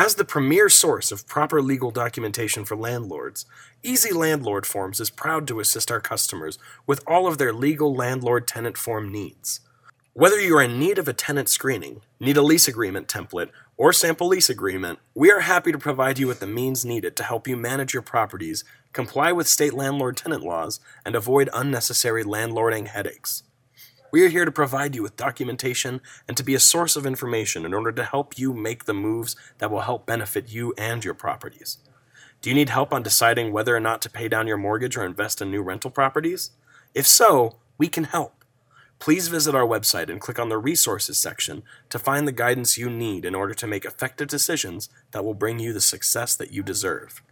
As the premier source of proper legal documentation for landlords, EZ Landlord Forms is proud to assist our customers with all of their legal landlord tenant form needs. Whether you are in need of a tenant screening, need a lease agreement template, or sample lease agreement, we are happy to provide you with the means needed to help you manage your properties, comply with state landlord tenant laws, and avoid unnecessary landlording headaches. We are here to provide you with documentation and to be a source of information in order to help you make the moves that will help benefit you and your properties. Do you need help on deciding whether or not to pay down your mortgage or invest in new rental properties? If so, we can help. Please visit our website and click on the Resources section to find the guidance you need in order to make effective decisions that will bring you the success that you deserve.